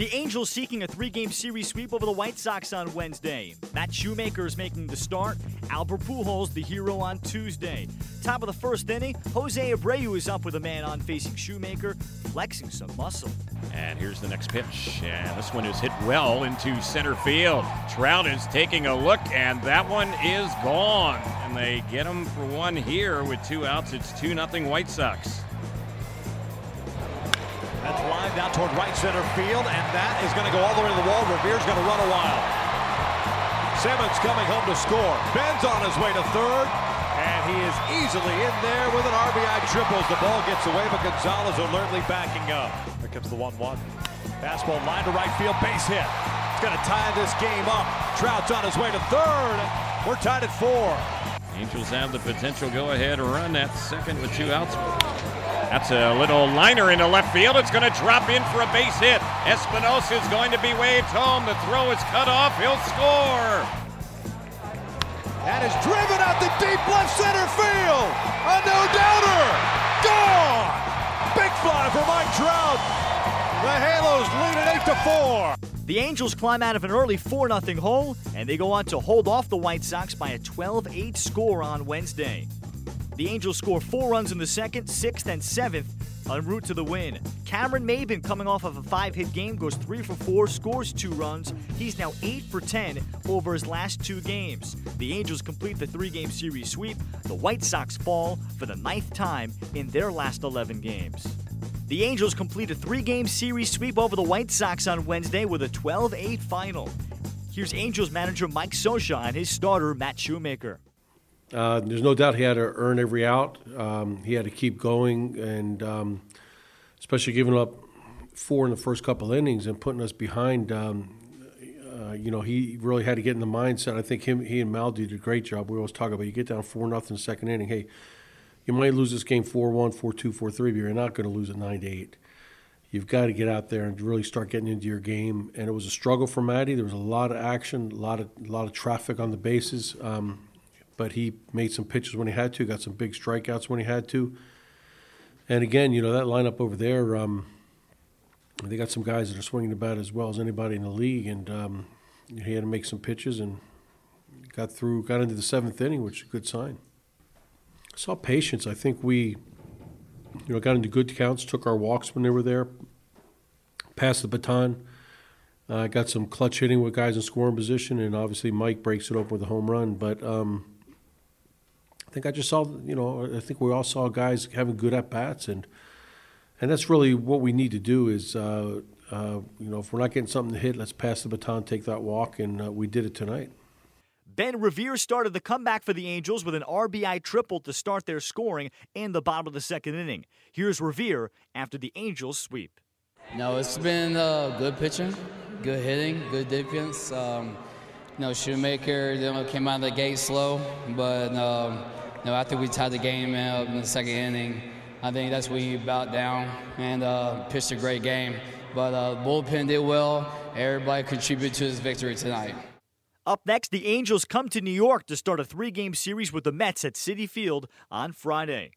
The Angels seeking a three-game series sweep over the White Sox on Wednesday. Matt Shoemaker is making the start. Albert Pujols, the hero, on Tuesday. Top of the first inning, Jose Abreu is up with a man on facing Shoemaker, flexing some muscle. And here's the next pitch. And this one is hit well into center field. Trout is taking a look, and that one is gone. And they get him for one here with two outs. It's 2 0 White Sox. That's lined out toward right center field, and that is going to go all the way to the wall. Revere's going to run a while. Simmons coming home to score. Ben's on his way to third, and he is easily in there with an RBI triple as the ball gets away, but Gonzalez alertly backing up. Here comes the 1-1. Fastball line to right field, base hit. It's going to tie this game up. Trout's on his way to third. We're tied at four. Angels have the potential go-ahead run at second with two outs. That's a little liner into left field. It's going to drop in for a base hit. Espinosa is going to be waved home. The throw is cut off. He'll score. That is driven out the deep left center field. A no-doubter. Gone. Big fly for Mike Trout. The Halos lead it 8 to 4. The Angels climb out of an early 4 0 hole, and they go on to hold off the White Sox by a 12 8 score on Wednesday. The Angels score four runs in the second, sixth, and seventh en route to the win. Cameron Maybin, coming off of a five hit game, goes three for four, scores two runs. He's now eight for 10 over his last two games. The Angels complete the three game series sweep. The White Sox fall for the ninth time in their last 11 games. The Angels complete a three game series sweep over the White Sox on Wednesday with a 12 8 final. Here's Angels manager Mike Scioscia and his starter, Matt Shoemaker. Uh, there's no doubt he had to earn every out. Um, he had to keep going, and um, especially giving up four in the first couple innings and putting us behind. Um, uh, you know, he really had to get in the mindset. I think him, he and Mal did a great job. We always talk about you get down four nothing second inning. Hey, you might lose this game 4-1, 4-2, 4-3, but you're not going to lose it nine eight. You've got to get out there and really start getting into your game. And it was a struggle for Matty. There was a lot of action, a lot of a lot of traffic on the bases. Um, but he made some pitches when he had to, got some big strikeouts when he had to. And again, you know, that lineup over there, um, they got some guys that are swinging the bat as well as anybody in the league. And um, he had to make some pitches and got through, got into the seventh inning, which is a good sign. I saw patience. I think we, you know, got into good counts, took our walks when they were there, passed the baton. Uh, got some clutch hitting with guys in scoring position, and obviously Mike breaks it open with a home run. But um, I think I just saw, you know, I think we all saw guys having good at bats, and and that's really what we need to do is, uh, uh, you know, if we're not getting something to hit, let's pass the baton, take that walk, and uh, we did it tonight. Ben Revere started the comeback for the Angels with an RBI triple to start their scoring in the bottom of the second inning. Here's Revere after the Angels sweep. No, it's been uh, good pitching, good hitting, good defense. Um, you know, Shoemaker you know, came out of the gate slow, but um, you know, after we tied the game up in the second inning, I think that's when he bowed down and uh, pitched a great game. But uh, bullpen did well. Everybody contributed to this victory tonight. Up next, the Angels come to New York to start a three game series with the Mets at Citi Field on Friday.